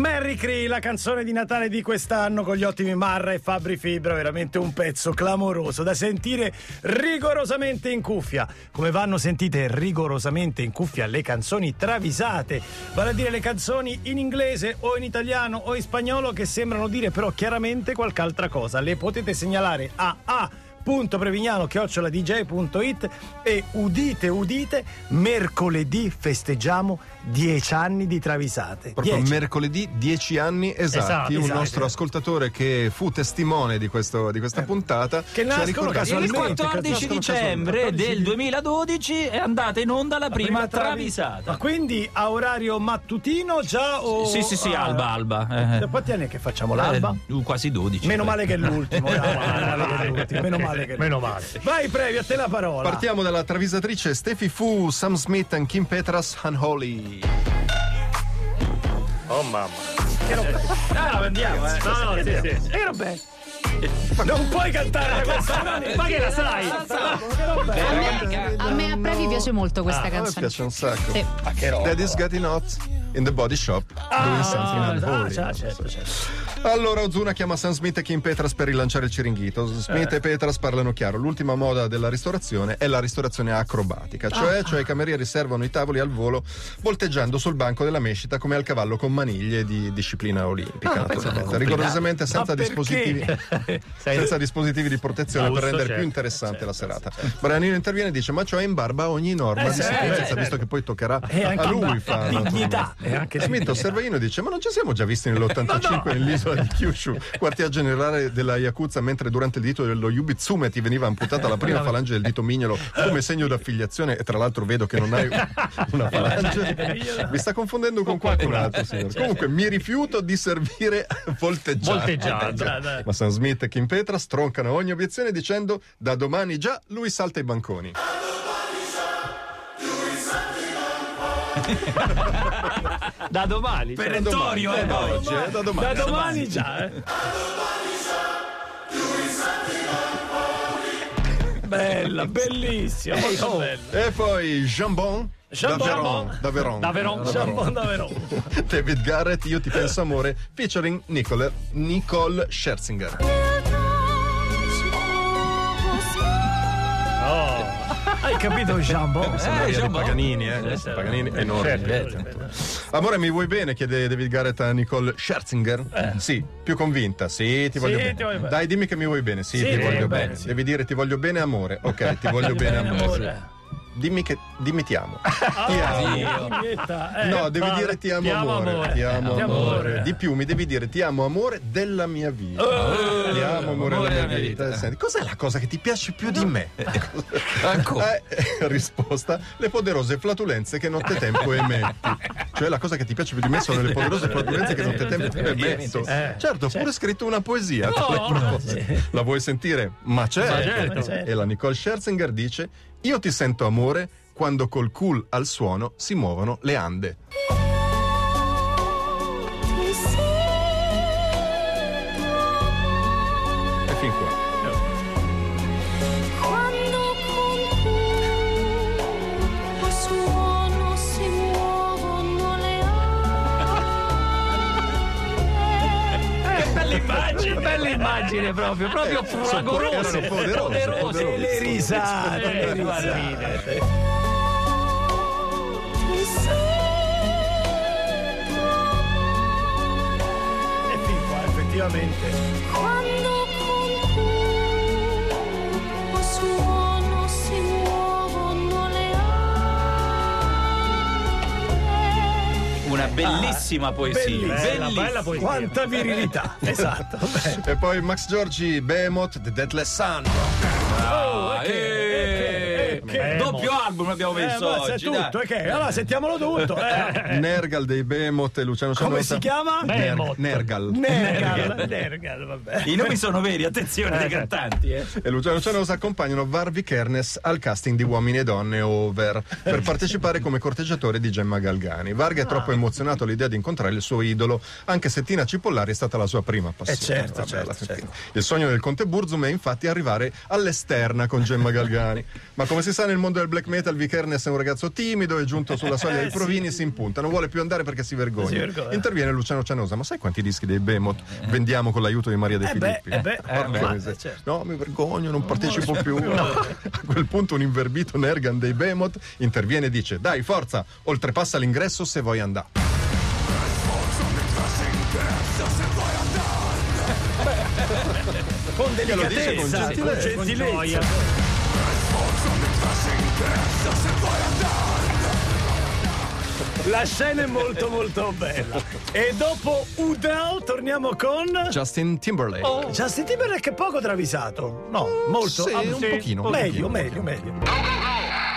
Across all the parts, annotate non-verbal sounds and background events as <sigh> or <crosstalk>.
Merry Cree, la canzone di Natale di quest'anno con gli ottimi Marra e Fabri Fibra, veramente un pezzo clamoroso da sentire rigorosamente in cuffia. Come vanno sentite rigorosamente in cuffia le canzoni travisate, vale a dire le canzoni in inglese o in italiano o in spagnolo che sembrano dire però chiaramente qualche altra cosa. Le potete segnalare a A www.prevignano-dj.it e udite udite mercoledì festeggiamo dieci anni di travisate Proprio Dieci. mercoledì, dieci anni esatti. Esatto, un esatto. nostro ascoltatore che fu testimone di, questo- di questa puntata. Che ci ha nascono ricordato- casualmente. Il Casualmente, 14 casualmente, dicembre 14 del di- 2012 è andata in onda la, prima, travi- travisata. ma quindi a orario mattutino già o Sì, sì, sì, ah, alba, alba. da quanti anni è che facciamo l'alba? Eh, quasi 12. Meno male che è l'ultimo, <laughs> male che è l'ultimo, meno male che Meno male. Vai Previ, a te la parola. Partiamo dalla travisatrice Steffi Fu, Sam Smith e Kim Petras Unholy. Oh mamma. Ah, andiamo, eh. No, no, sì, sì. E vabbè. Non puoi cantare questa Ma che la sai? A me a Previ piace molto questa A me canzone. piace un sacco. Sì. Daddy's getting hot in the body shop. doing something Ah, unholy. già, certo, certo. Allora Ozuna chiama Sam Smith e Kim Petras per rilanciare il ciringhito. Smith Eh. e Petras parlano chiaro. L'ultima moda della ristorazione è la ristorazione acrobatica, cioè, Ah. cioè i camerieri servono i tavoli al volo volteggiando sul banco della mescita come al cavallo con maniglie di disciplina olimpica. naturalmente. Rigorosamente senza Ah, dispositivi, <laughs> senza dispositivi di protezione per rendere certo, più interessante la serata. Brianino interviene e dice: Ma ciò è in barba a ogni norma Eh, di sicurezza, certo. visto che poi toccherà E anche a lui fare dignità. E anche Smith osserva io e dice: Ma non ci siamo già visti <laughs> nell'85 nell'isola di Kyushu, quartier generale della Yakuza, mentre durante il dito dello Yubitsume ti veniva amputata la prima falange del dito mignolo come segno d'affiliazione. E tra l'altro vedo che non hai una falange. Mi sta confondendo con qualcun altro, signore. Comunque, mi rifiuto di servire volteggiando. Volteggiando. Ma Sam Smith e Kim Petra stroncano ogni obiezione dicendo: Da domani già lui salta i banconi. <laughs> Da domani. Perentorio, Da eh, domani, poi. oggi, eh, da domani. Da domani già, eh. Bella, bellissima, molto bella. E poi Jambon. Jambon. Da Veron. Da Veron. Da Veron. Da. <laughs> David Garrett, Io ti penso amore, featuring Nicole, Nicole Scherzinger. Hai capito, Jambon? Eh, Jambon. Paganini, eh? Paganini enorme. Certo. Amore, mi vuoi bene? chiede David Garrett a Nicole Scherzinger. Sì, più convinta. Sì, ti voglio Sì, bene. ti voglio bene. Dai, dimmi che mi vuoi bene. Sì, ti voglio bene, bene. Devi dire ti voglio bene, amore. Ok, ti voglio bene, amore. Dimmi che dimmi ti amo. <laughs> Ti amo. Eh. No, devi vale. dire ti amo, Ti amo, amore. amore. Ti amo Ti amo, amore. amore. Di più mi devi dire ti amo amore della mia vita. ti amo amore della mia vita. Senti, cos'è la cosa che ti piace più di me? <laughs> Ancora. Eh, risposta: le poderose flatulenze che nottetempo emetti. Cioè, la cosa che ti piace più di me sono le poderose flatulenze che nottetempo emetto. Eh, certo, ho pure scritto una poesia. proprio. <laughs> La vuoi sentire? Ma certo. certo. E la Nicole Scherzinger dice: Io ti sento amore quando col cool al suono si muovono le ande. Immagine, proprio, proprio Sono fragorosa, poderose, poderose. Le risate, le Eh, risate. E fin qua, effettivamente. quando Una bellissima poesia. bellissima, Bella, bellissima. bella poesia. Quanta virilità. <laughs> esatto. beh. E poi Max Giorgi, Behemoth, The Deathless Sun. Ah, eh, che- doppio album abbiamo Eh, messo c'è oggi. tutto, dai. e che? Allora sentiamolo tutto. Eh. <laughs> Nergal dei Behemoth e Luciano Come si chiama? Behemoth. Nergal. Nergal. Nergal, vabbè. I nomi sono veri, attenzione dei cantanti. Eh. E Luciano Cianosa accompagnano Varvi Kernes al casting di Uomini e Donne Over per partecipare come corteggiatore di Gemma Galgani. Varga è troppo emozionato all'idea di incontrare il suo idolo, anche se Tina Cipollari è stata la sua prima passione. Eh, certo, Vabbè, certo, certo. Il sogno del Conte Burzum è infatti arrivare all'esterna con Gemma Galgani. Ma come si sa nel mondo del black metal Vikernes è un ragazzo timido, è giunto sulla soglia dei <laughs> provini, si impunta, non vuole più andare perché si vergogna. Si vergogna. Interviene Luciano Cianosa, ma sai quanti dischi dei Behemoth vendiamo con l'aiuto di Maria De Eh beh, Filippi? eh beh, eh beh, miseria. certo. No, mi vergogno, non partecipo più. <laughs> A quel punto un inverbito Nergan dei Behemoth interviene e dice dai forza, oltrepassa l'ingresso se vuoi andare. Con dice con delicatezza, con gentilezza. La scena è molto molto bella. E dopo Udell torniamo con Justin Timberlake. Justin Timberlake è poco travisato. No, molto. Sì, Ah, un pochino, un Meglio, pochino. meglio, meglio.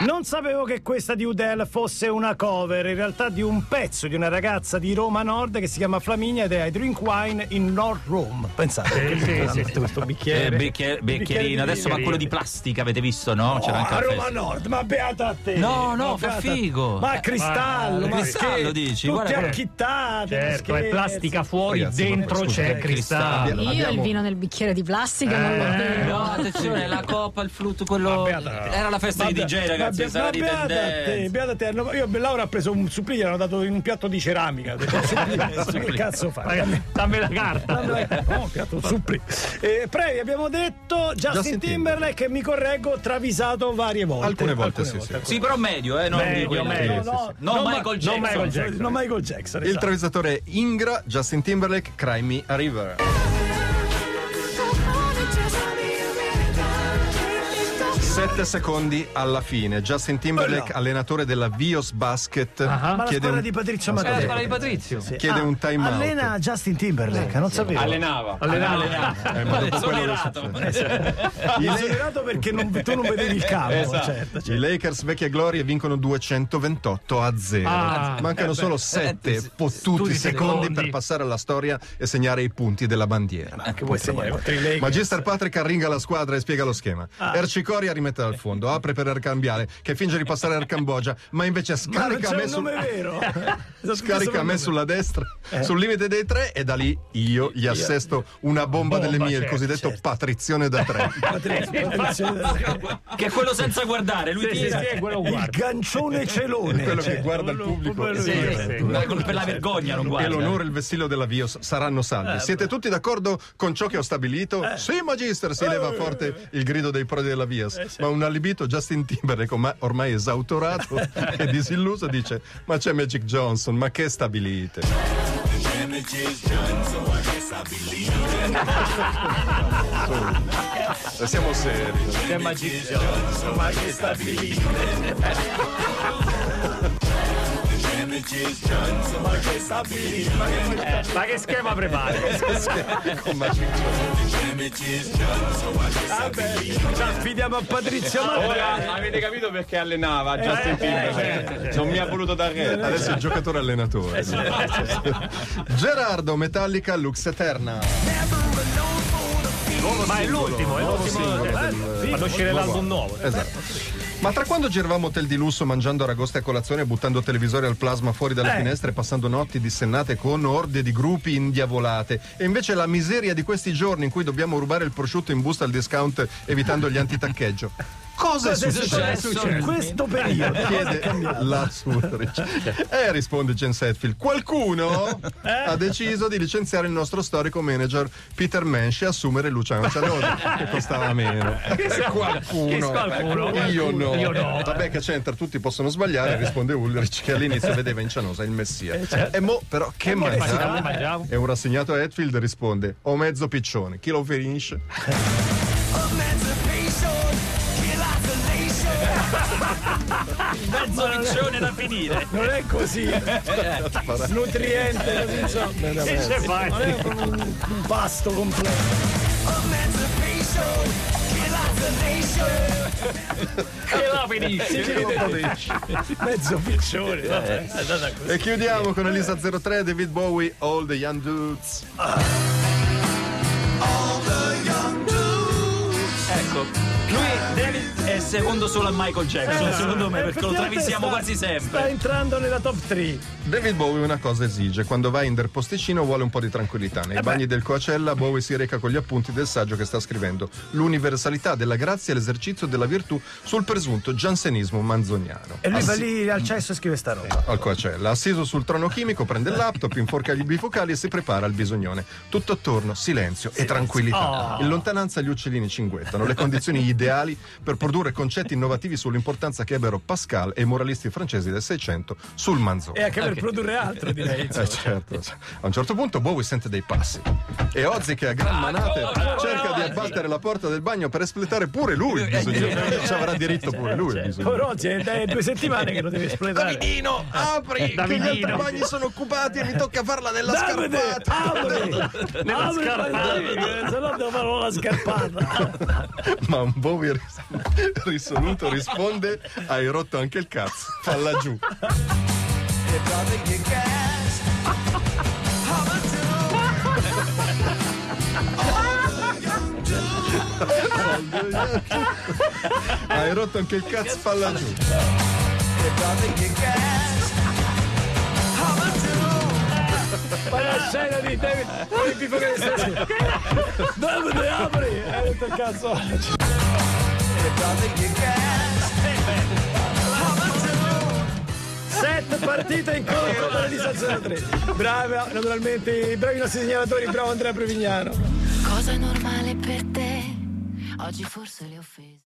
Non sapevo che questa di Udell fosse una cover, in realtà di un pezzo di una ragazza di Roma Nord che si chiama Flaminia ed è I Drink Wine in North Rome. Pensate, Sì, sì, sì, sì. questo bicchiere. Eh, bicchier- bicchierino, adesso ma quello di plastica, avete visto, no? Oh, C'era anche a Roma. Nord, ma beata a te! No, no, Ma fa figo. Ma cristallo, Ma- ma cristallo, dici? Tutti Guarda, acchittati. Certo, è plastica fuori, dentro c'è eh, cristallo. cristallo. Io Abbiamo- il vino nel bicchiere di plastica non lo bevo. No, attenzione, la <laughs> coppa, il flutto, quello. Era la festa di DJ, ragazzi, Be- di ma beata a te, beata a te. No, Io Laura ha preso un supplì, gli hanno dato in un piatto di ceramica. Che <laughs> cazzo fai? Dammi- Dammi la carta. No, piatto supplì. Eh, Previ, abbiamo detto Justin, Justin Timberlake, mi correggo, travisato varie volte. Alcune volte, sì, sì. Sì, però medio, eh, non Medio, medio, No, sì, no, sì. Non Michael Jackson. non Michael Jackson. Non Michael Jackson. Il esatto. travisatore Ingra, Justin Timberlake, Cry Me a River. Sette secondi alla fine. Justin Timberlake, allenatore della Vios Basket, Ah. Ma la chiede squadra un, di Patrizio Eh, la Matteo. squadra di Patrizio. Sì. chiede Ah, un time out. Allena Justin Timberlake, non sapevo. Allenava. Allenare. Eh, ma dopo quello Esonerato. I, Esonerato perché non- tu non vedevi il campo, Esatto. certo, i certo. Lakers vecchie glorie vincono 228 a 0. Ah. Mancano solo 7 fottuti Tutti secondi secondi. per passare alla storia e segnare i punti della bandiera. Che vuoi segnare i? Magister Patrick arringa la squadra e spiega lo schema. Ercicoria rimette dal fondo, apre per Ercambiare, che finge di passare a Cambogia, ma invece Ma non scarica c'è me, un sul- vero. <laughs> scarica me sulla destra, sul limite dei tre, e da lì io gli assesto una bomba, Bomba, delle mie, il certo, cosiddetto certo. patrizione da tre. <laughs> <laughs> Che è quello senza guardare, lui Sì, tira. sì, è quello Il gancione celone. Quello cioè, che guarda il pubblico. quello- Sì, quello- sì. Quello per la vergogna non E guarda. l'onore e il vessillo della Vios saranno salvi. Siete tutti d'accordo con ciò che ho stabilito? Sì, Magister, si leva forte il grido dei prodi della Vios. Ma un allibito Justin Timberlake, ormai- ormai esautorato <laughs> e disilluso, dice: Ma c'è Magic Johnson, ma che stabilite? Siamo seri. C'è Magic Ma che stabilite. Ma che stabilite. Ma che Ma che schema prepari? <laughs> Vabbè, ci affidiamo a Patrizio. Ora avete capito perché allenava Justin Timberlake. Non mi ha voluto dar retta. Adesso è il giocatore allenatore. Gerardo Metallica Lux Eterna. Ma è l'ultimo, è Nuovo l'ultimo. singolo eh, Fanno uscire l'album nuovo. Esatto. Ma tra quando giravamo hotel di lusso mangiando aragoste a colazione, buttando televisori al plasma fuori dalle Eh. finestre, passando notti dissennate con orde di gruppi indiavolate, e invece la miseria di questi giorni in cui dobbiamo rubare il prosciutto in busta al discount evitando gli antitaccheggio. <laughs> Cosa è Cosa è successo? successo in questo periodo? Chiede la Surrich. E risponde James Hetfield. Qualcuno ha deciso di licenziare il nostro storico manager Peter Mensch e assumere Luciano Cianosa, che costava meno. Che Qualcuno. qualcuno? Io no. Io no. Vabbè che c'entra, tutti possono sbagliare, risponde Ulrich che all'inizio vedeva in Cianosa il messia. E mo però che mangiamo? mangiamo. E un rassegnato Hetfield risponde ho mezzo piccione, chi lo ferisce? Mezzo riccione da finire. Non è così. Nutriente, insomma. Che c'è fai? Non è un, un pasto completo. Che la finisce? Mezzo piccione. così. E chiudiamo con Elisa 03, David Bowie, All the Young Dudes. Ecco, lui David, è secondo solo a Michael Jackson, secondo me, perché lo travisiamo sta- quasi Sta sempre. entrando nella top 3. David Bowie una cosa esige, quando va in del posticino vuole un po' di tranquillità. Nei Eh bagni del Coacella Bowie si reca con gli appunti del saggio che sta scrivendo L'universalità della grazia e l'esercizio della virtù sul presunto giansenismo manzoniano. E lui va Assi- lì al cesso e scrive sta roba. al Coacella, assiso sul trono chimico, prende il laptop, inforca gli bifocali e si prepara al bisognone. Tutto attorno, silenzio e tranquillità. In lontananza gli uccellini cinguettano, le condizioni ideali per produrre concetti innovativi sull'importanza che ebbero Pascal e i moralisti francesi del Seicento sul manzone. E anche per produrre altro, direi. insomma. Eh, certo. A un certo punto Bowie sente dei passi e Ozzy che a gran manate cerca di abbattere la porta del bagno per espletare pure lui il bisogno. Ci avrà diritto pure lui il bisogno. Porozzi, è è due settimane che lo deve espletare. Davidino, apri! Che gli altri bagni sono occupati e mi tocca farla nella Davide, scarpata. apri! <laughs> Apri, Davide, se no devo fare la scarpata. <laughs> Ma un Bowie <laughs> risoluto risponde: Hai rotto anche il cazzo, falla giù. Hai rotto anche il cazzo, falla giù. Ma la scena di David, il pifo che sta Davide, apri! Hai detto il cazzo. Sette partite in conto per 3. Brava, naturalmente, bravi i nostri segnalatori, bravo Andrea Prevignano. Cosa è normale per te? Oggi forse le offese.